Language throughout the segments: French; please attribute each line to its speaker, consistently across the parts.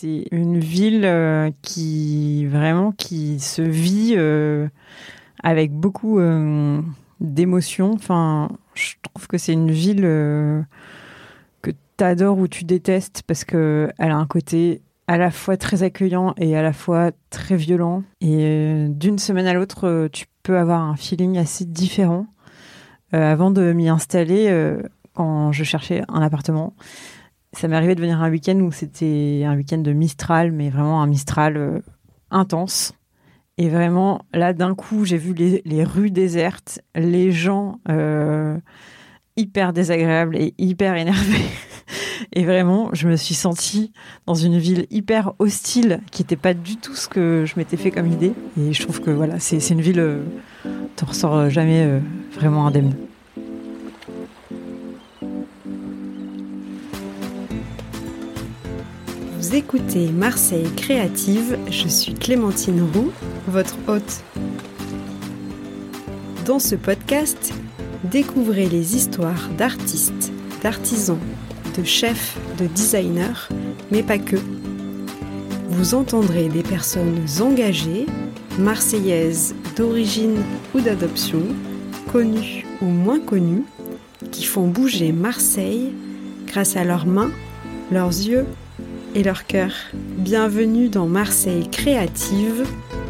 Speaker 1: c'est une ville euh, qui vraiment qui se vit euh, avec beaucoup euh, d'émotions. Enfin, je trouve que c'est une ville que tu adores ou tu détestes parce que elle a un côté à la fois très accueillant et à la fois très violent. Et d'une semaine à l'autre, tu peux avoir un feeling assez différent. Avant de m'y installer, quand je cherchais un appartement, ça m'est arrivé de venir un week-end où c'était un week-end de Mistral, mais vraiment un Mistral euh, intense. Et vraiment, là, d'un coup, j'ai vu les, les rues désertes, les gens euh, hyper désagréables et hyper énervés. Et vraiment, je me suis sentie dans une ville hyper hostile, qui n'était pas du tout ce que je m'étais fait comme idée. Et je trouve que voilà, c'est une ville, euh, t'en ressors jamais euh, vraiment indemne.
Speaker 2: Écoutez Marseille Créative, je suis Clémentine Roux, votre hôte. Dans ce podcast, découvrez les histoires d'artistes, d'artisans, de chefs, de designers, mais pas que. Vous entendrez des personnes engagées, marseillaises d'origine ou d'adoption, connues ou moins connues, qui font bouger Marseille grâce à leurs mains, leurs yeux et leur cœur. Bienvenue dans Marseille Créative,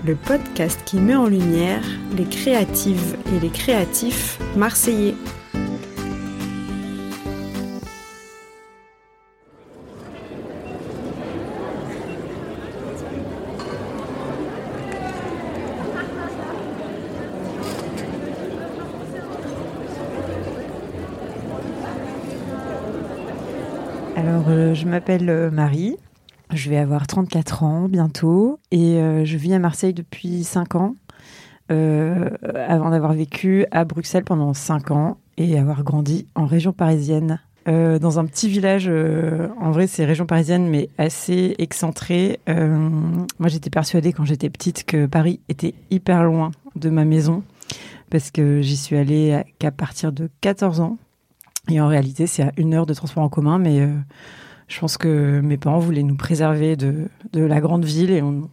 Speaker 2: le podcast qui met en lumière les créatives et les créatifs marseillais.
Speaker 1: Euh, je m'appelle euh, Marie. Je vais avoir 34 ans bientôt et euh, je vis à Marseille depuis 5 ans. avant d'avoir vécu à Bruxelles pendant 5 ans et avoir grandi en région parisienne. Dans un petit village, en vrai c'est région parisienne mais assez excentré. Moi j'étais persuadée quand j'étais petite que Paris était hyper loin de ma maison parce que j'y suis allée qu'à partir de 14 ans. Et en réalité, c'est à une heure de transport en commun, mais je pense que mes parents voulaient nous préserver de, de la grande ville et on,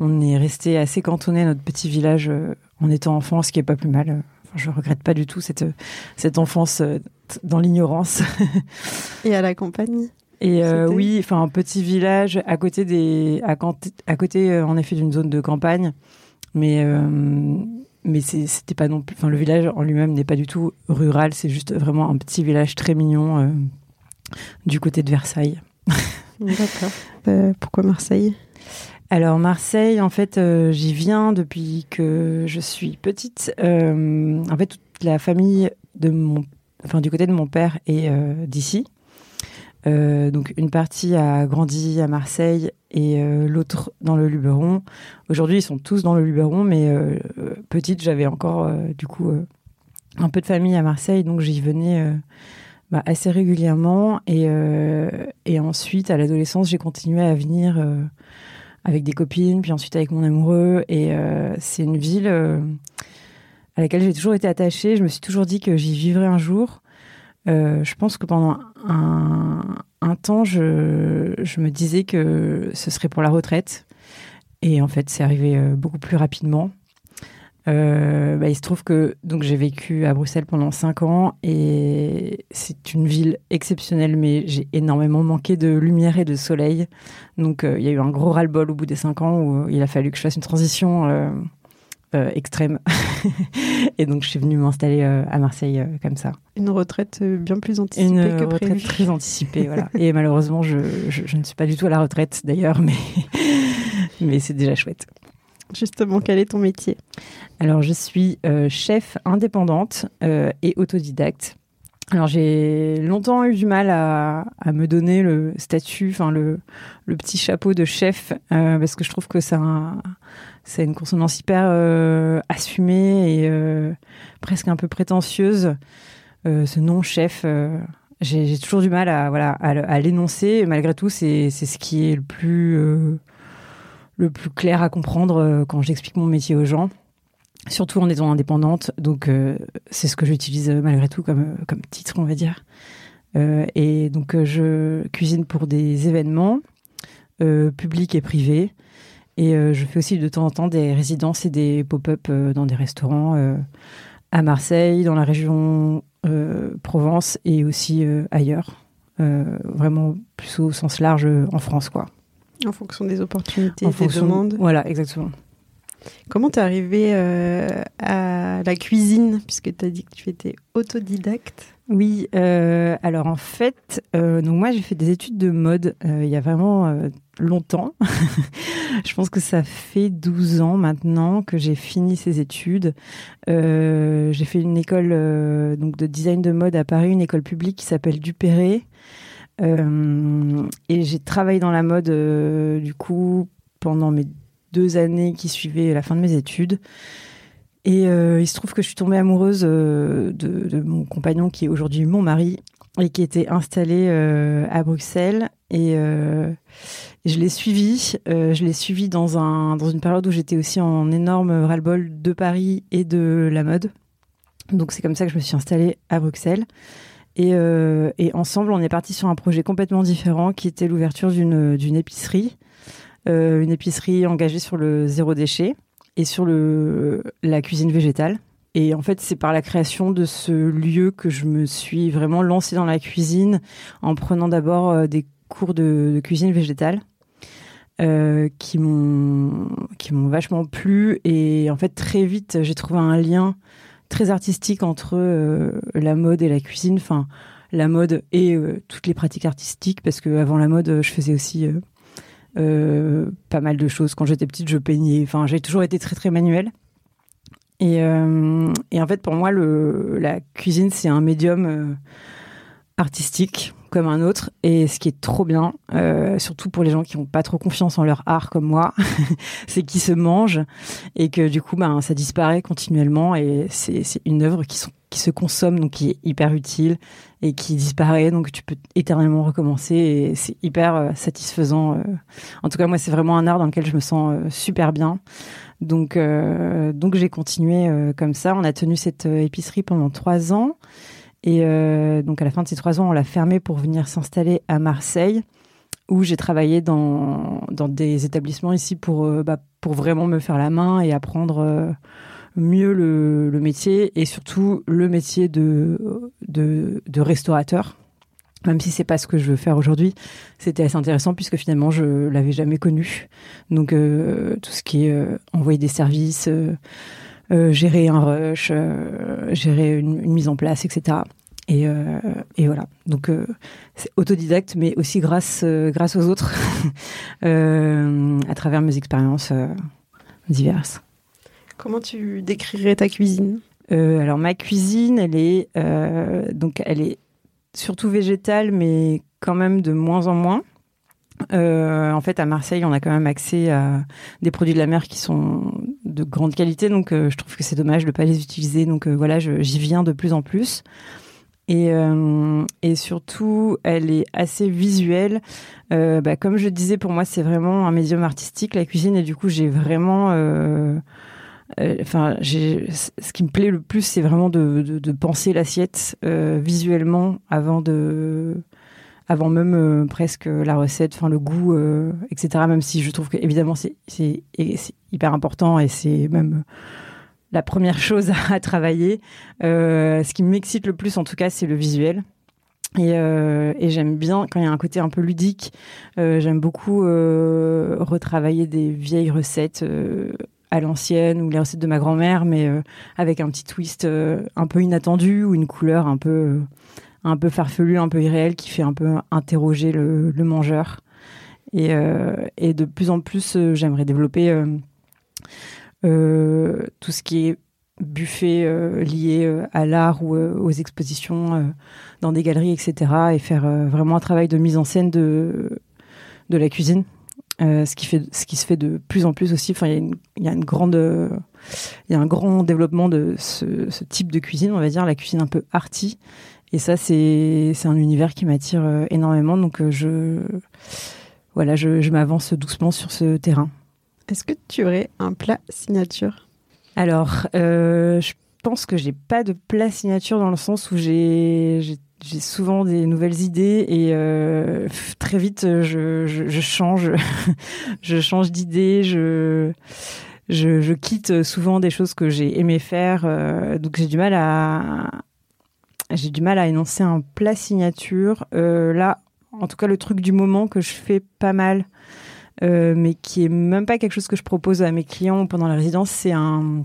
Speaker 1: on est resté assez cantonné à notre petit village euh, en étant enfant, ce qui est pas plus mal. Enfin, je regrette pas du tout cette, cette enfance euh, dans l'ignorance.
Speaker 2: Et à la compagnie.
Speaker 1: Et euh, oui, enfin un petit village à côté des, à, canti- à côté euh, en effet d'une zone de campagne, mais euh, c'était pas non plus. Enfin le village en lui-même n'est pas du tout rural, c'est juste vraiment un petit village très mignon euh, du côté de Versailles.
Speaker 2: D'accord. Euh, pourquoi Marseille?
Speaker 1: Alors Marseille, en fait, euh, j'y viens depuis que je suis petite. Euh, en fait, toute la famille de mon, enfin du côté de mon père est d'ici. Donc une partie a grandi à Marseille et l'autre dans le Luberon. Aujourd'hui, ils sont tous dans le Luberon, mais petite, j'avais encore du coup un peu de famille à Marseille, donc j'y venais bah, assez régulièrement. Et, euh, et ensuite, à l'adolescence, j'ai continué à venir euh, avec des copines, puis ensuite avec mon amoureux. Et euh, c'est une ville à laquelle j'ai toujours été attachée. Je me suis toujours dit que j'y vivrais un jour. Je pense que pendant un, un temps, je, je me disais que ce serait pour la retraite. Et en fait, c'est arrivé beaucoup plus rapidement. Euh, bah, il se trouve que donc j'ai vécu à Bruxelles pendant cinq ans et c'est une ville exceptionnelle, mais j'ai énormément manqué de lumière et de soleil. Donc euh, il y a eu un gros ras-le-bol au bout des cinq ans où il a fallu que je fasse une transition euh, extrême. et donc je suis venue m'installer à Marseille comme ça.
Speaker 2: Une retraite bien plus anticipée
Speaker 1: Une
Speaker 2: que
Speaker 1: retraite
Speaker 2: prévu.
Speaker 1: très anticipée, voilà. Et malheureusement, je, je, je ne suis pas du tout à la retraite d'ailleurs, mais, mais c'est déjà chouette.
Speaker 2: Justement, quel est ton métier?
Speaker 1: Alors, je suis euh, chef indépendante euh, et autodidacte. Alors, j'ai longtemps eu du mal à, me donner le statut, enfin le, petit chapeau de chef, euh, parce que je trouve que c'est une consonance hyper assumée et presque un peu prétentieuse. Ce nom chef, j'ai toujours du mal à, l'énoncer. Malgré tout, c'est ce qui est le plus, le plus clair à comprendre euh, quand j'explique mon métier aux gens surtout en étant indépendante. Donc, euh, c'est ce que j'utilise euh, malgré tout comme, comme titre, on va dire. Et donc, je cuisine pour des événements. publics et privés. Et je fais aussi de temps en temps des résidences et des pop-up dans des restaurants à Marseille, dans la région Provence et aussi ailleurs. vraiment plus au sens large en France, quoi.
Speaker 2: En fonction des opportunités, des demandes.
Speaker 1: Voilà, exactement.
Speaker 2: Comment t'es arrivé euh, à la cuisine, puisque tu as dit que tu étais autodidacte?
Speaker 1: Oui, euh, alors en fait, euh, donc moi j'ai fait des études de mode il y a vraiment longtemps. je pense que ça fait 12 ans maintenant que j'ai fini ces études. j'ai fait une école donc de design de mode à Paris, une école publique qui s'appelle Dupéré. Et j'ai travaillé dans la mode du coup pendant mes deux années qui suivaient la fin de mes études. Et euh, il se trouve que je suis tombée amoureuse euh, de, mon compagnon qui est aujourd'hui mon mari et qui était installé euh, à Bruxelles. Et, je l'ai suivi. je l'ai suivi dans, un, dans une période où j'étais aussi en énorme ras-le-bol de Paris et de la mode. Donc c'est comme ça que je me suis installée à Bruxelles. Et, et ensemble, on est parti sur un projet complètement différent qui était l'ouverture d'une épicerie euh, une épicerie engagée sur le zéro déchet et sur le, la cuisine végétale. Et en fait, c'est par la création de ce lieu que je me suis vraiment lancée dans la cuisine en prenant d'abord euh, des cours de, cuisine végétale euh, qui m'ont vachement plu et en fait très vite j'ai trouvé un lien très artistique entre la mode et la cuisine. Enfin, la mode et toutes les pratiques artistiques parce que avant la mode, je faisais aussi euh, pas mal de choses. Quand j'étais petite, je peignais. Enfin, j'ai toujours été très très manuelle. Et, euh, et, en fait, pour moi, le, la cuisine, c'est un médium euh, artistique comme un autre. Et ce qui est trop bien, surtout pour les gens qui n'ont pas trop confiance en leur art comme moi, c'est qu'ils se mangent et que du coup, ben, ça disparaît continuellement. Et c'est une œuvre qui, se consomme, donc qui est hyper utile et qui disparaît. Donc tu peux éternellement recommencer et c'est hyper euh, satisfaisant. Euh. En tout cas, moi, c'est vraiment un art dans lequel je me sens euh, super bien. Donc, donc j'ai continué comme ça. On a tenu cette épicerie pendant trois ans. Et donc à la fin de ces trois ans, on l'a fermée pour venir s'installer à Marseille, où j'ai travaillé dans, dans des établissements ici pour, bah, pour vraiment me faire la main et apprendre mieux le, métier et surtout le métier de, de, restaurateur. Même si c'est pas ce que je veux faire aujourd'hui, c'était assez intéressant puisque finalement je l'avais jamais connu. Donc euh, tout ce qui est euh, envoyer des services, euh, gérer un rush, gérer une, mise en place, etc. Et, et, voilà. Donc c'est autodidacte, mais aussi grâce grâce aux autres, à travers mes expériences diverses.
Speaker 2: Comment tu décrirais ta cuisine?
Speaker 1: Euh, Alors ma cuisine, elle est euh, donc elle est surtout végétale, mais quand même de moins en moins. Euh, en fait, à Marseille, on a quand même accès à des produits de la mer qui sont de grande qualité, donc je trouve que c'est dommage de ne pas les utiliser. Donc voilà, j'y viens de plus en plus. Et, surtout, elle est assez visuelle. Bah, comme je disais, pour moi, c'est vraiment un médium artistique, la cuisine, et du coup, j'ai vraiment euh, enfin, ce qui me plaît le plus, c'est vraiment de, penser l'assiette euh, visuellement avant de, avant même euh, presque la recette, enfin le goût, etc. Même si je trouve que évidemment c'est hyper important et c'est même la première chose à, travailler. ce qui m'excite le plus, en tout cas, c'est le visuel. Et, j'aime bien quand il y a un côté un peu ludique. j'aime beaucoup retravailler des vieilles recettes à l'ancienne ou les recettes de ma grand-mère, mais euh, avec un petit twist euh, un peu inattendu ou une couleur un peu, euh, un peu farfelue, un peu irréelle qui fait un peu interroger le, mangeur. Et, et, de plus en plus, j'aimerais développer tout ce qui est buffet lié à l'art ou aux expositions dans des galeries, etc. Et faire vraiment un travail de mise en scène de, de la cuisine. Euh, ce qui fait ce qui se fait de plus en plus aussi enfin il y, a y a un grand développement de ce, type de cuisine on va dire la cuisine un peu arty et ça c'est un univers qui m'attire euh, énormément. Donc euh, je voilà je, je m'avance doucement sur ce terrain.
Speaker 2: Est-ce que tu aurais un plat signature?
Speaker 1: Alors je pense que j'ai pas de plat signature dans le sens où j'ai j'ai souvent des nouvelles idées et euh, très vite je, je, je change. Je change d'idée je, je, je quitte souvent des choses que j'ai aimé faire euh, donc j'ai du mal à j'ai du mal à énoncer un plat signature euh, là en tout cas le truc du moment que je fais pas mal euh, mais qui est même pas quelque chose que je propose à mes clients pendant la résidence c'est un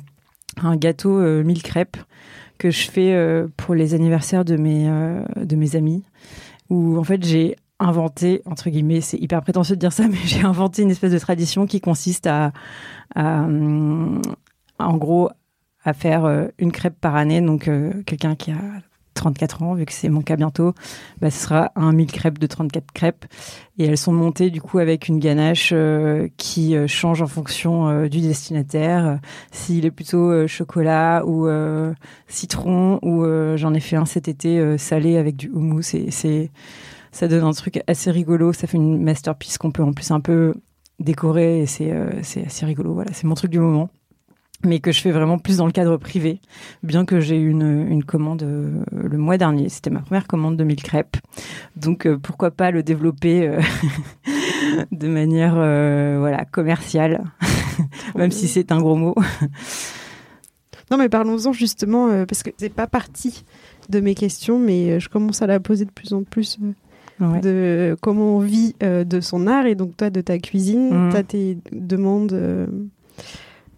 Speaker 1: gâteau euh, mille crêpes que je fais euh, pour les anniversaires de mes, de mes amis, où en fait j'ai inventé, entre guillemets, c'est hyper prétentieux de dire ça, mais j'ai inventé une espèce de tradition qui consiste à, à, hum, en gros, à faire une crêpe par année. Donc, quelqu'un qui a 34 ans, vu que c'est mon cas bientôt, bah, ce sera un 1000 crêpes de 34 crêpes. Et elles sont montées du coup avec une ganache euh, qui euh, change en fonction euh, du destinataire. S'il est plutôt chocolat ou citron, ou j'en ai fait un cet été salé avec du houmous. C'est, ça donne un truc assez rigolo. Ça fait une masterpiece qu'on peut en plus un peu décorer et c'est, c'est assez rigolo. Voilà, c'est mon truc du moment mais que je fais vraiment plus dans le cadre privé, bien que j'ai eu une, une commande euh, le mois dernier. C'était ma première commande de 1000 crêpes. Donc euh, pourquoi pas le développer euh, de manière voilà commerciale, même si c'est un gros mot.
Speaker 2: Non mais parlons-en justement, parce que c'est pas partie de mes questions, mais je commence à la poser de plus en plus.
Speaker 1: Ouais.
Speaker 2: de comment on vit de son art et donc toi de ta cuisine.
Speaker 1: Mhm.
Speaker 2: Tu as tes demandes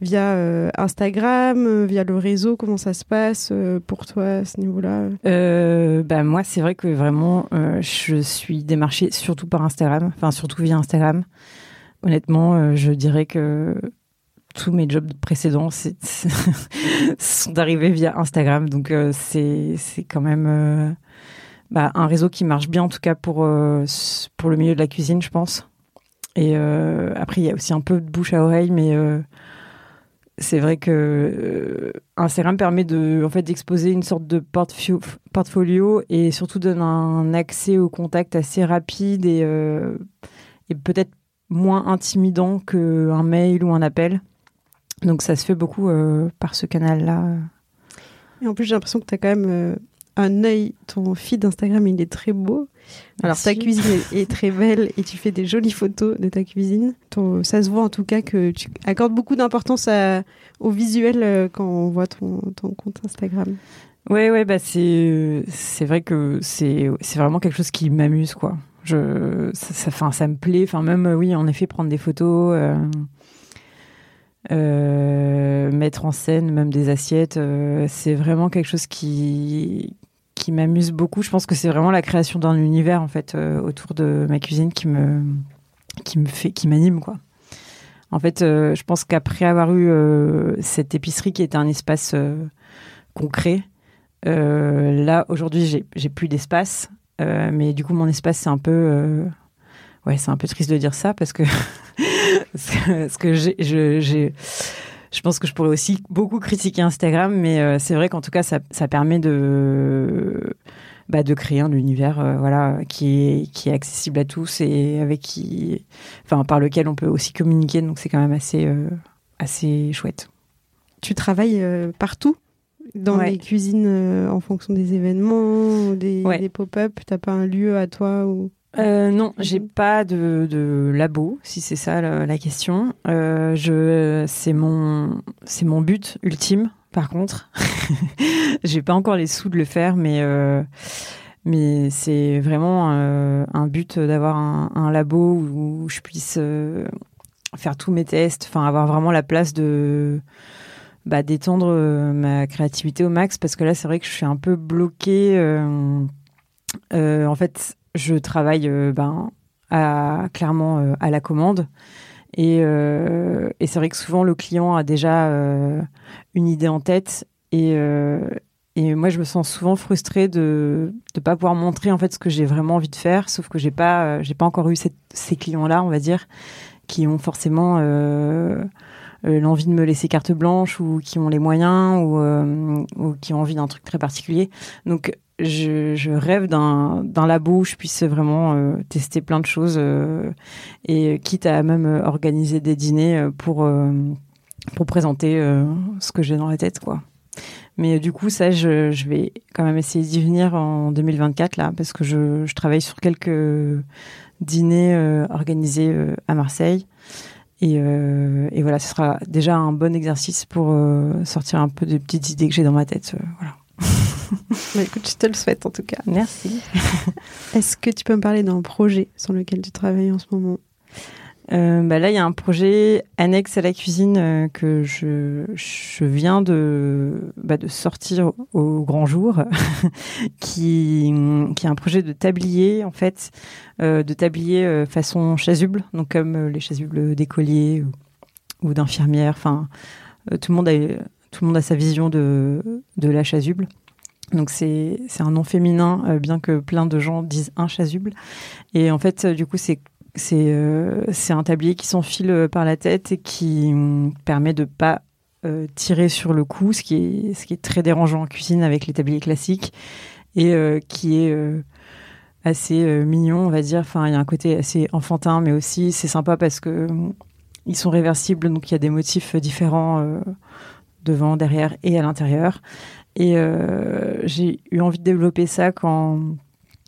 Speaker 2: via euh, Instagram, euh, via le réseau, comment ça se passe euh, pour toi à ce niveau-là?
Speaker 1: Bah moi, c'est vrai que vraiment, je suis démarchée surtout par Instagram, enfin surtout via Instagram. Honnêtement, je dirais que tous mes jobs précédents sont arrivés via Instagram, donc c'est quand même bah, un réseau qui marche bien en tout cas pour pour le milieu de la cuisine, je pense. Et après, il y a aussi un peu de bouche à oreille, mais c'est vrai que euh, Instagram permet de, en fait, d'exposer une sorte de portfolio et surtout donne un accès au contact assez rapide et, euh, et peut-être moins intimidant qu'un mail ou un appel. Donc ça se fait beaucoup euh, par ce canal-là.
Speaker 2: Et en plus, j'ai l'impression que tu as quand même un œil, ton feed Instagram, il est très beau. Alors, ta cuisine est, est très belle et tu fais des jolies photos de ta cuisine. Ton- ça se voit en tout cas que tu accordes beaucoup d'importance au visuel euh, quand on voit ton, ton compte Instagram.
Speaker 1: Ouais, ouais, bah c'est c'est vrai que c'est c'est vraiment quelque chose qui m'amuse, quoi. Je ça, ça, me plaît. Enfin, même euh, oui, en effet, prendre des photos, euh, euh, mettre en scène même des assiettes, euh, c'est vraiment quelque chose qui qui m'amuse beaucoup. Je pense que c'est vraiment la création d'un univers en fait euh, autour de ma cuisine qui me qui me fait qui m'anime, quoi. En fait, euh, je pense qu'après avoir eu euh, cette épicerie qui était un espace concret, là, aujourd'hui, j'ai, plus d'espace. Mais du coup, mon espace, c'est un peu. Ouais, c'est un peu triste de dire ça parce que. parce que, parce que j'ai, je, pense que je pourrais aussi beaucoup critiquer Instagram, mais euh, c'est vrai qu'en tout cas, ça, ça permet de. Bah, de créer un univers euh, voilà qui est qui est accessible à tous et avec qui enfin par lequel on peut aussi communiquer donc c'est quand même assez euh, assez chouette
Speaker 2: Tu travailles partout? Dans
Speaker 1: Ouais.
Speaker 2: les cuisines en fonction des événements, des,
Speaker 1: Ouais.
Speaker 2: des pop-up? T'as pas un lieu à toi ou...
Speaker 1: Euh, non,
Speaker 2: Mhm.
Speaker 1: j'ai pas de, de labo, si c'est ça la, la question. Euh, je, c'est mon, c'est mon but ultime. Par contre, j'ai pas encore les sous de le faire, mais euh, mais c'est vraiment euh, un but d'avoir un, un labo où je puisse euh, faire tous mes tests, enfin avoir vraiment la place de bah, d'étendre euh, ma créativité au max, parce que là c'est vrai que je suis un peu bloquée. euh, euh, en fait, je travaille euh, ben, à, clairement euh, à la commande. Et, euh, et c'est vrai que souvent le client a déjà une idée en tête et, moi je me sens souvent frustrée de ne pas pouvoir montrer en fait ce que j'ai vraiment envie de faire, sauf que j'ai pas pas encore eu ces clients là on va dire qui ont forcément l'envie de me laisser carte blanche ou qui ont les moyens ou, ou qui ont envie d'un truc très particulier. Donc je, je rêve d'un labo où je puisse vraiment euh, tester plein de choses euh, et quitte à même euh, organiser des dîners euh, pour, euh, pour présenter euh, ce que j'ai dans la tête. quoi. Mais du coup, ça, je, je vais quand même essayer d'y venir en 2024 là, parce que je, je travaille sur quelques dîners organisés à Marseille. Et, et, voilà, ce sera déjà un bon exercice pour sortir un peu des petites idées que j'ai dans ma tête. voilà.
Speaker 2: Bah, écoute, je te le souhaite en tout cas.
Speaker 1: Merci.
Speaker 2: Est-ce que tu peux me parler d'un projet sur lequel tu travailles en ce moment?
Speaker 1: Euh, bah là, il y a un projet annexe à la cuisine euh, que je, je viens de, bah, de sortir au grand jour, qui, qui est un projet de tablier, en fait, euh, de tablier façon chasuble, donc comme les chasubles d'écoliers ou, ou d'infirmières. Enfin, tout le monde a tout le monde a sa vision de, la chasuble. Donc c'est un nom féminin, euh, bien que plein de gens disent un chasuble. Et en fait, du coup, c'est c'est euh, un tablier qui s'enfile par la tête et qui mm, permet de pas euh, tirer sur le cou, ce qui est très dérangeant en cuisine avec les tabliers classiques et qui est assez mignon, on va dire. Enfin, il y a un côté assez enfantin, mais aussi c'est sympa parce que mm, ils sont réversibles, donc il y a des motifs différents devant, derrière et à l'intérieur. Et euh, j'ai eu envie de développer ça quand,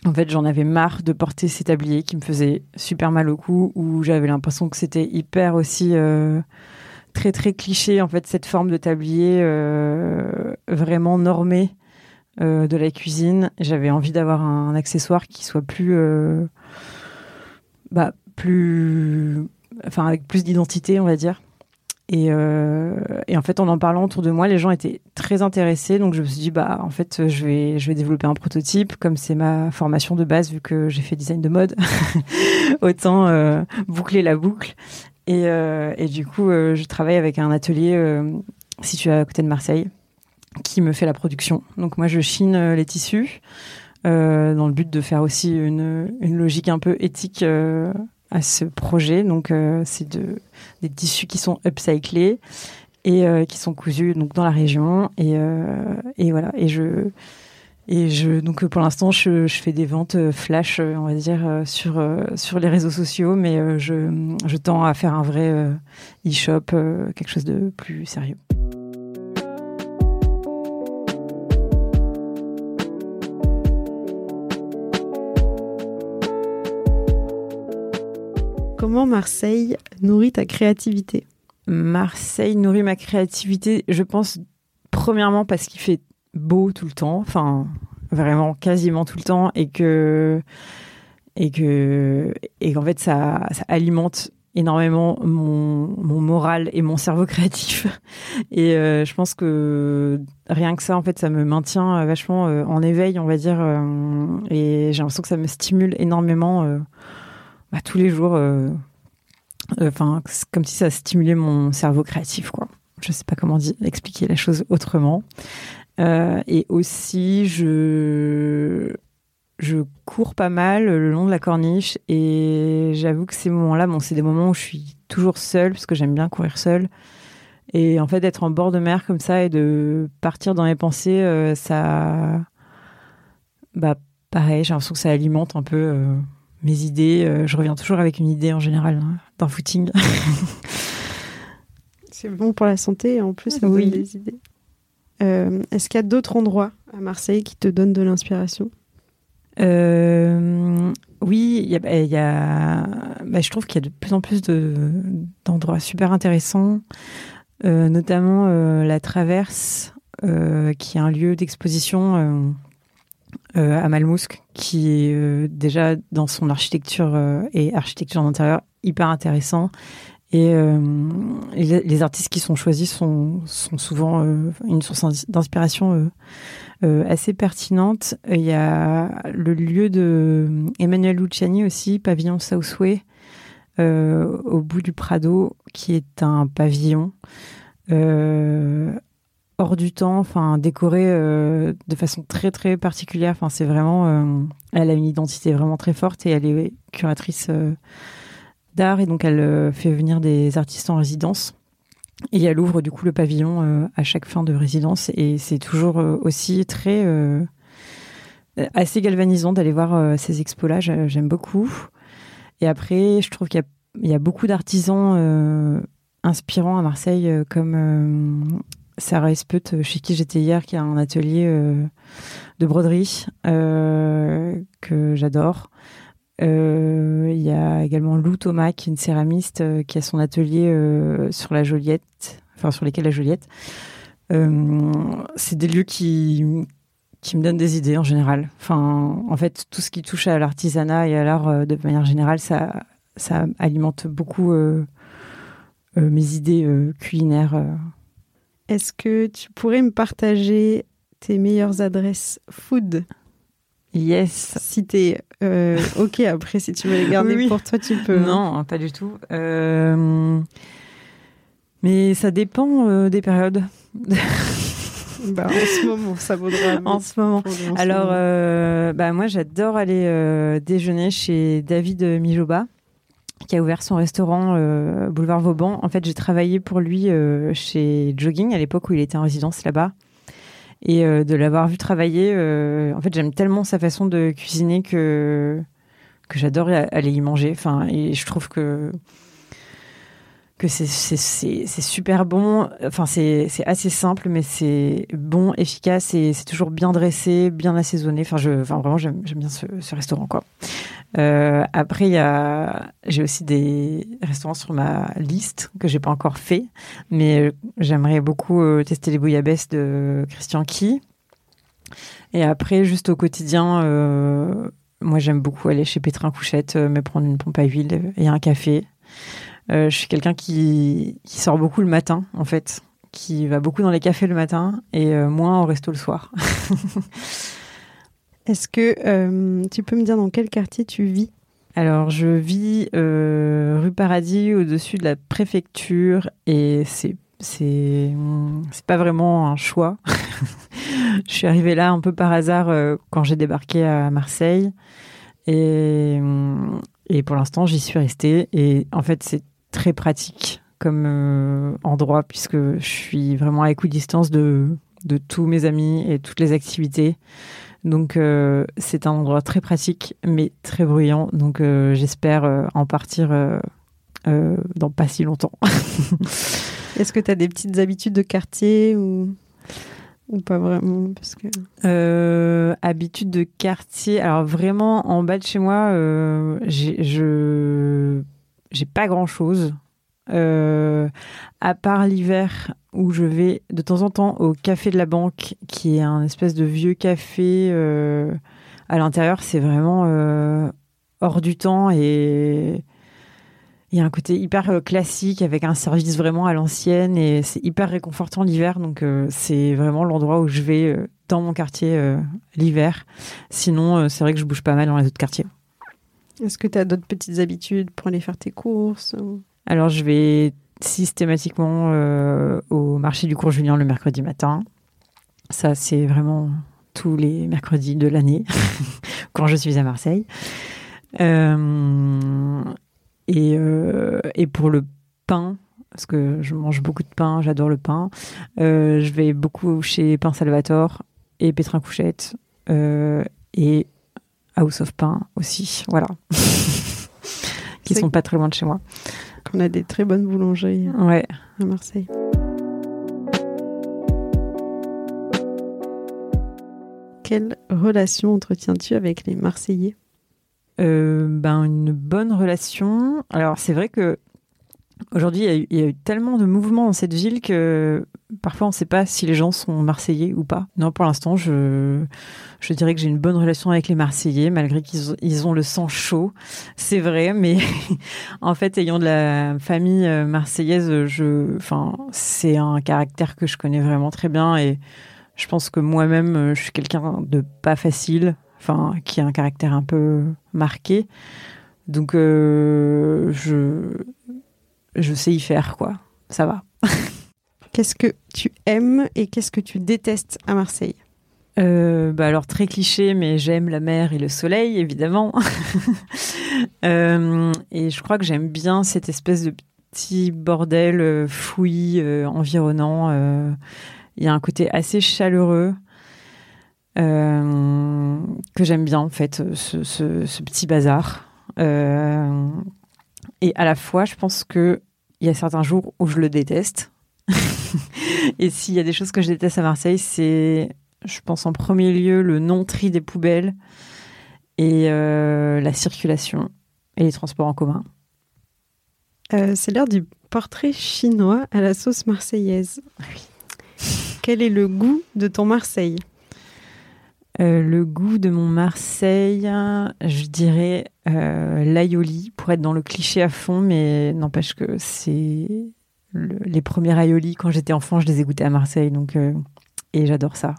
Speaker 1: en fait, j'en avais marre de porter ces tabliers qui me faisaient super mal au cou, où j'avais l'impression que c'était hyper aussi euh, très très cliché, en fait, cette forme de tablier euh, vraiment normé de la cuisine. J'avais envie d'avoir un, accessoire qui soit plus, bah, plus, enfin, avec plus d'identité, on va dire. Euh, et, en fait, en en parlant autour de moi, les gens étaient très intéressés. Donc, je me suis dit, bah, en fait, je vais, je vais développer un prototype. Comme c'est ma formation de base, vu que j'ai fait design de mode, autant euh, boucler la boucle. Et, euh, et du coup, je travaille avec un atelier situé à côté de Marseille qui me fait la production. Donc, moi, je chine les tissus dans le but de faire aussi une, une logique un peu éthique à ce projet. Donc, euh, c'est de, des tissus qui sont upcyclés et euh, qui sont cousus donc dans la région. Et, euh, et voilà. Et je et je donc pour l'instant je, je, fais des ventes flash, on va dire sur sur les réseaux sociaux, mais je je tends à faire un vrai e-shop, quelque chose de plus sérieux.
Speaker 2: Comment Marseille nourrit ta créativité
Speaker 1: Marseille nourrit ma créativité, je pense, premièrement parce qu'il fait beau tout le temps, enfin, vraiment quasiment tout le temps, et que. Et que. Et qu'en fait, ça, alimente énormément mon, moral et mon cerveau créatif. Et euh, je pense que rien que ça, en fait, ça me maintient vachement euh, en éveil, on va dire. Euh, et j'ai l'impression que ça me stimule énormément bah, tous les jours. Euh, euh, enfin, comme si ça stimulait mon cerveau créatif, quoi. Je sais pas comment expliquer la chose autrement. Euh, et aussi, je je cours pas mal le long de la corniche et j'avoue que ces moments-là, bon, c'est des moments où je suis toujours seule parce que j'aime bien courir seule. Et en fait, d'être en bord de mer comme ça et de partir dans mes pensées, ça, bah, pareil, j'ai l'impression que ça alimente un peu mes idées. Euh, je reviens toujours avec une idée en général hein, d'un footing.
Speaker 2: C'est bon pour la santé et en plus ça oui. donne des idées. Euh, est-ce qu'il y a d'autres endroits à Marseille qui te donnent de l'inspiration?
Speaker 1: Euh, Oui, y a, bah, y a bah, je trouve qu'il y a de plus en plus d'endroits super intéressants, notamment la Traverse, qui est un lieu d'exposition à Malmousque, qui est euh, déjà dans son architecture euh, et architecture d'intérieur hyper intéressant. Et, les, artistes qui sont choisis sont, sont souvent une source d'inspiration assez pertinente. Il y a le lieu de Emmanuel Luciani aussi, pavillon Southway, au bout du Prado, qui est un pavillon hors du temps, enfin décorée euh, de façon très très particulière. Enfin, c'est vraiment, euh, elle a une identité vraiment très forte et elle est curatrice euh, d'art et donc elle fait venir des artistes en résidence. Et elle ouvre du coup le pavillon à chaque fin de résidence et c'est toujours aussi très assez galvanisant d'aller voir ces expos là. J'aime beaucoup. Et après, je trouve qu'il y, a beaucoup d'artisans inspirants à Marseille comme Sarah Esput, chez qui j'étais hier, qui a un atelier de broderie que j'adore. Il y a également Lou Thomas, qui est une céramiste, qui a son atelier sur la Joliette, enfin sur lesquels la Joliette. c'est des lieux qui, qui me donnent des idées en général. Enfin, en fait, tout ce qui touche à l'artisanat et à l'art de manière générale, ça, ça alimente beaucoup euh, mes idées euh, culinaires. Euh.
Speaker 2: Est-ce que tu pourrais me partager tes meilleures adresses food?
Speaker 1: Yes.
Speaker 2: Si t'es euh, ok après, si tu veux les garder pour toi, tu peux.
Speaker 1: Hein. Non, pas du tout. mais ça dépend des périodes.
Speaker 2: bah, en ce moment, ça vaudra.
Speaker 1: En ce moment. Alors, bah, moi, j'adore aller déjeuner chez David Mijoba qui a ouvert son restaurant euh, boulevard Vauban. En fait, j'ai travaillé pour lui euh, chez Jogging à l'époque où il était en résidence là-bas. Et euh, de l'avoir vu travailler, en fait, j'aime tellement sa façon de cuisiner que que j'adore aller y manger. Enfin, et je trouve que que c'est super bon. Enfin, c'est assez simple, mais c'est bon, efficace et c'est toujours bien dressé, bien assaisonné. Enfin, je, enfin vraiment, j'aime bien ce, restaurant, quoi. Euh, après, j'ai aussi des restaurants sur ma liste que j'ai pas encore fait, mais j'aimerais beaucoup euh, tester les bouillabaisse de Christian Key. Et après, juste au quotidien, euh, moi, j'aime beaucoup aller chez Pétrin Couchette, me prendre une pompe à huile et un café. Euh, je suis quelqu'un qui, sort beaucoup le matin, en fait, qui va beaucoup dans les cafés le matin et euh, moins au resto le soir.
Speaker 2: Est-ce que euh, tu peux me dire dans quel quartier tu vis?
Speaker 1: Alors, je vis rue Paradis, au-dessus de la préfecture, et c'est c'est c'est pas vraiment un choix. je suis arrivée là un peu par hasard quand j'ai débarqué à Marseille, et et pour l'instant j'y suis restée. Et en fait, c'est très pratique comme euh, endroit puisque je suis vraiment à équidistance de, de tous mes amis et toutes les activités. Donc euh, c'est un endroit très pratique mais très bruyant. Donc euh, j'espère en partir dans pas si longtemps.
Speaker 2: Est-ce que tu as des petites habitudes de quartier ou, ou pas vraiment? Parce
Speaker 1: que... Habitudes de quartier. Alors vraiment en bas de chez moi, je j'ai pas grand chose. Euh, à part l'hiver où je vais de temps en temps au café de la banque, qui est un espèce de vieux café euh, à l'intérieur, c'est vraiment euh, hors du temps et il y a un côté hyper classique avec un service vraiment à l'ancienne et c'est hyper réconfortant l'hiver. Donc c'est vraiment l'endroit où je vais dans mon quartier l'hiver. Sinon, c'est vrai que je bouge pas mal dans les autres quartiers.
Speaker 2: Est-ce que tu as d'autres petites habitudes pour aller faire tes courses
Speaker 1: Alors, je vais systématiquement euh, au marché du cours Julien le mercredi matin. Ça, c'est vraiment tous les mercredis de l'année, quand je suis à Marseille. Euh, et, euh, et, pour le pain, parce que je mange beaucoup de pain, j'adore le pain, je vais beaucoup chez Pain Salvatore et Pétrin Couchette. et House of Pain aussi, voilà. qui sont pas très loin de chez moi.
Speaker 2: On a des très bonnes boulangeries
Speaker 1: ouais.
Speaker 2: à Marseille. Quelle relation entretiens-tu avec les Marseillais?
Speaker 1: Euh, ben, Une bonne relation. Alors c'est vrai que Aujourd'hui, il y, a eu tellement de mouvements dans cette ville que parfois on ne sait pas si les gens sont marseillais ou pas. Non, pour l'instant, je, dirais que j'ai une bonne relation avec les Marseillais, malgré qu'ils ils ont le sang chaud. C'est vrai, mais en fait, ayant de la famille euh, marseillaise, je, enfin, c'est un caractère que je connais vraiment très bien et je pense que moi-même, euh, je suis quelqu'un de pas facile, enfin, qui a un caractère un peu marqué. Donc, euh, je je sais y faire, quoi. Ça va.
Speaker 2: qu'est-ce que tu aimes et qu'est-ce que tu détestes à Marseille?
Speaker 1: Euh, bah alors très cliché, mais j'aime la mer et le soleil, évidemment. Euh, et je crois que j'aime bien cette espèce de petit bordel euh, fouillis environnant. Il y a un côté assez chaleureux que j'aime bien en fait, ce, ce petit bazar. Et à la fois, je pense qu'il y a certains jours où je le déteste. et s'il y a des choses que je déteste à Marseille, c'est, je pense en premier lieu, le non-tri des poubelles et euh, la circulation et les transports en commun.
Speaker 2: Euh, c'est l'heure du portrait chinois à la sauce marseillaise. Quel est le goût de ton Marseille?
Speaker 1: Euh, le goût de mon Marseille, je dirais euh, l'aioli, pour être dans le cliché à fond, mais n'empêche que c'est le- les premiers aioli quand j'étais enfant, je les ai goûtés à Marseille, donc euh, et j'adore ça.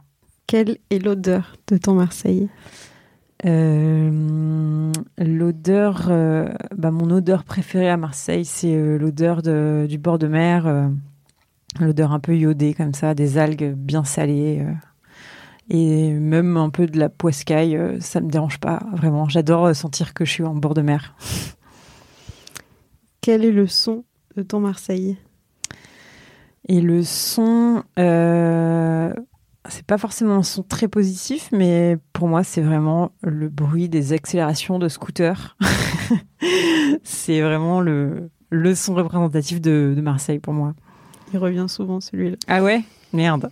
Speaker 2: Quelle est l'odeur de ton Marseille?
Speaker 1: Euh, l'odeur, euh, bah, mon odeur préférée à Marseille, c'est l'odeur de- du bord de mer, l'odeur un peu iodée comme ça, des algues bien salées, et même un peu de la poiscaille, ça me dérange pas vraiment. J'adore sentir que je suis en bord de mer.
Speaker 2: Quel est le son de ton Marseille?
Speaker 1: Et le son, euh, c'est pas forcément un son très positif, mais pour moi, c'est vraiment le bruit des accélérations de scooter. c'est vraiment le, le son représentatif de, de Marseille pour moi.
Speaker 2: Il revient souvent celui-là.
Speaker 1: Ah ouais? Merde.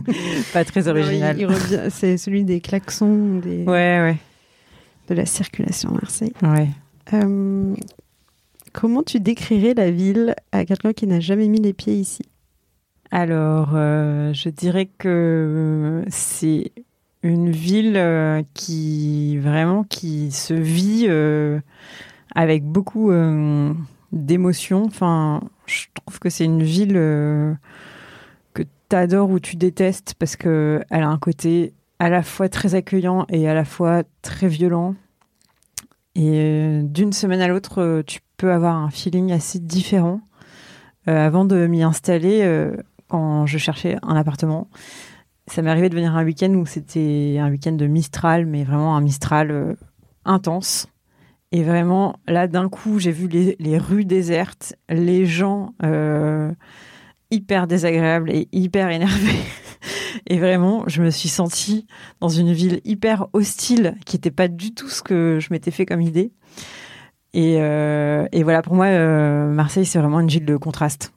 Speaker 1: pas très original.
Speaker 2: Non, il- il revient- c'est celui des klaxons, des-
Speaker 1: Ouais, ouais,
Speaker 2: de la circulation à Marseille.
Speaker 1: ouais.
Speaker 2: Euh, comment tu décrirais la ville à quelqu'un qui n'a jamais mis les pieds ici?
Speaker 1: Alors, euh, je dirais que c'est une ville euh, qui vraiment qui se vit euh, avec beaucoup euh, d'émotions. Enfin, je trouve que c'est une ville euh, que tu adores ou tu détestes parce que elle a un côté à la fois très accueillant et à la fois très violent. Et euh, d'une semaine à l'autre, euh, tu peux avoir un feeling assez différent. Euh, avant de m'y installer, euh, quand je cherchais un appartement. Ça m'est arrivé de venir un week-end où c'était un week-end de Mistral, mais vraiment un Mistral euh, intense. Et vraiment, là, d'un coup, j'ai vu les, rues désertes, les gens euh, hyper désagréables et hyper énervés. Et vraiment, je me suis sentie dans une ville hyper hostile, qui n'était pas du tout ce que je m'étais fait comme idée. Et, euh, voilà, pour moi, Marseille, c'est vraiment une ville de contraste.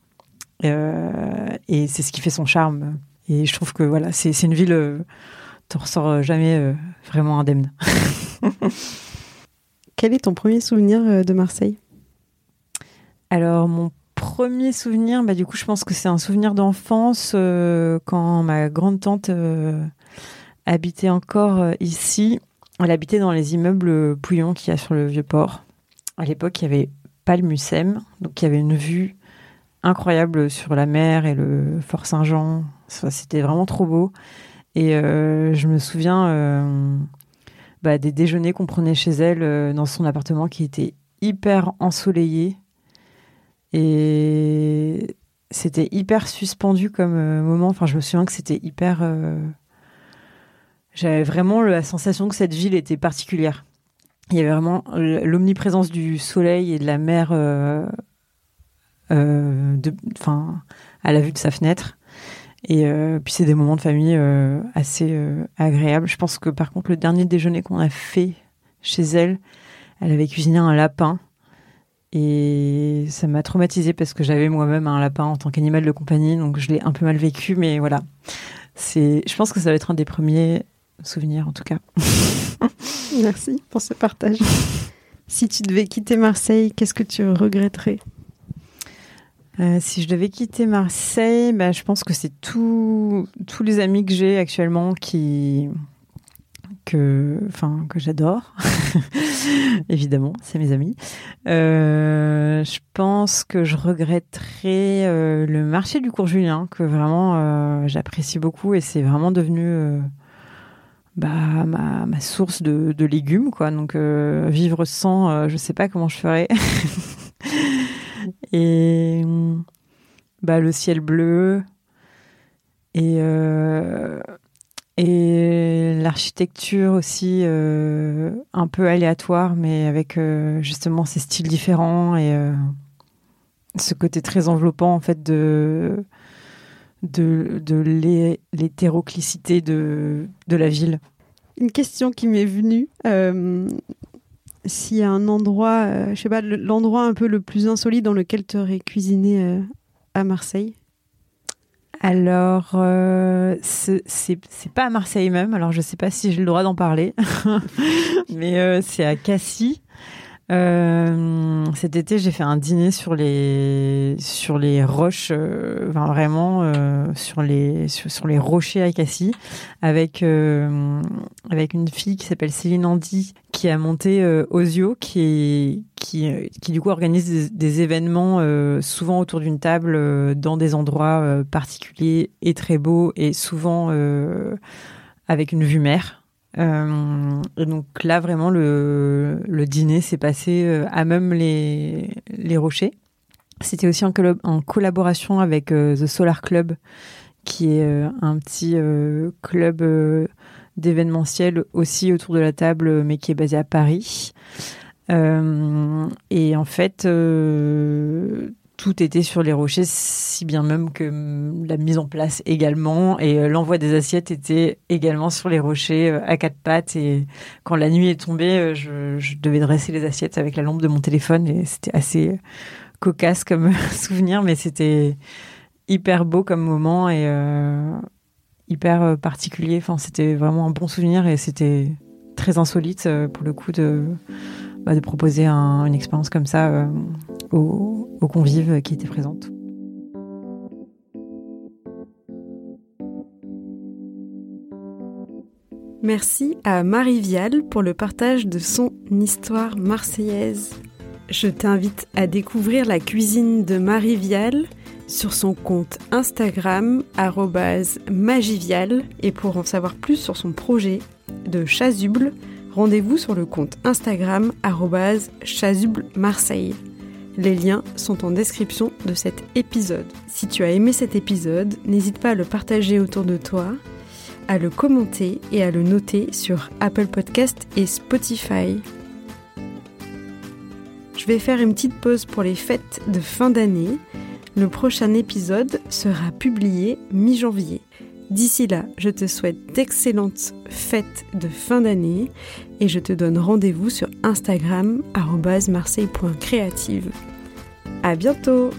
Speaker 1: Euh, et c'est ce qui fait son charme. Et je trouve que voilà, c'est une ville, euh, t'en ressors jamais euh, vraiment indemne.
Speaker 2: Quel est ton premier souvenir de Marseille?
Speaker 1: Alors, mon premier souvenir, bah, du coup, je pense que c'est un souvenir d'enfance euh, quand ma grande tante euh, habitait encore euh, ici. Elle habitait dans les immeubles Pouillon qu'il y a sur le Vieux-Port. À l'époque, il y avait pas le Mucem, donc il y avait une vue incroyable sur la mer et le Fort Saint-Jean. C'était vraiment trop beau. Et euh, je me souviens euh, bah, des déjeuners qu'on prenait chez elle euh, dans son appartement qui était hyper ensoleillé. Et c'était hyper suspendu comme moment. Enfin, je me souviens que c'était hyper. J'avais vraiment la sensation que cette ville était particulière. Il y avait vraiment l'omniprésence du soleil et de la mer de, enfin, à la vue de sa fenêtre. Et euh, puis c'est des moments de famille euh, assez euh, agréables. Je pense que par contre le dernier déjeuner qu'on a fait chez elle, elle avait cuisiné un lapin et ça m'a traumatisée parce que j'avais moi-même un lapin en tant qu'animal de compagnie, donc je l'ai un peu mal vécu, mais voilà. C'est, je pense que ça va être un des premiers souvenirs en tout cas.
Speaker 2: Merci pour ce partage. si tu devais quitter Marseille, qu'est-ce que tu regretterais?
Speaker 1: Euh, si je devais quitter Marseille, bah, je pense que c'est tous les amis que j'ai actuellement que, j'adore. Évidemment, c'est mes amis. Euh, je pense que je regretterais euh, le marché du cours Julien, que vraiment j'apprécie beaucoup et c'est vraiment devenu bah, ma, source de, légumes. Donc vivre sans, euh, je sais pas comment je ferais. et bah, le ciel bleu et euh, et l'architecture aussi euh, un peu aléatoire mais avec euh, justement ces styles différents et ce côté très enveloppant en fait de de, de l'hé- l'hétéroclicité de, de la ville.
Speaker 2: Une question qui m'est venue. S'il y a un endroit, euh, je sais pas, le- l'endroit un peu le plus insolite dans lequel tu aurais cuisiné euh, à Marseille?
Speaker 1: Alors, euh, c'est pas à Marseille même, alors je sais pas si j'ai le droit d'en parler, mais euh, c'est à Cassis. Euh, cet été, j'ai fait un dîner sur les sur les roches, euh, enfin vraiment euh, sur les sur, les rochers à Cassis, avec avec une fille qui s'appelle Céline Andy, qui a monté Osio, qui qui qui du coup organise des, des événements souvent autour d'une table dans des endroits particuliers et très beaux et souvent avec une vue mer. Euh, et donc là, vraiment, le, le dîner s'est passé euh, à même les, les rochers. C'était aussi en, collaboration avec euh, The Solar Club, qui est un petit club d'événementiel aussi autour de la table, mais qui est basé à Paris. et en fait, tout était sur les rochers, si bien même que hum, la mise en place également et euh, l'envoi des assiettes était également sur les rochers euh, à quatre pattes. Et quand la nuit est tombée, euh, je, devais dresser les assiettes avec la lampe de mon téléphone et c'était assez cocasse comme souvenir, mais c'était hyper beau comme moment et hyper particulier. Enfin, c'était vraiment un bon souvenir et c'était très insolite pour le coup de bah, de proposer une expérience comme ça euh, aux, convives qui étaient présentes.
Speaker 2: Merci à Marie Vial pour le partage de son histoire marseillaise. Je t'invite à découvrir la cuisine de Marie Vial sur son compte Instagram magivial et pour en savoir plus sur son projet de chasuble, rendez-vous sur le compte Instagram Marseille. Les liens sont en description de cet épisode. Si tu as aimé cet épisode, n'hésite pas à le partager autour de toi, à le commenter et à le noter sur Apple Podcast et Spotify. Je vais faire une petite pause pour les fêtes de fin d'année. Le prochain épisode sera publié mi-janvier. D'ici là, je te souhaite d'excellentes fêtes de fin d'année et je te donne rendez-vous sur Instagram marseille.creative. À bientôt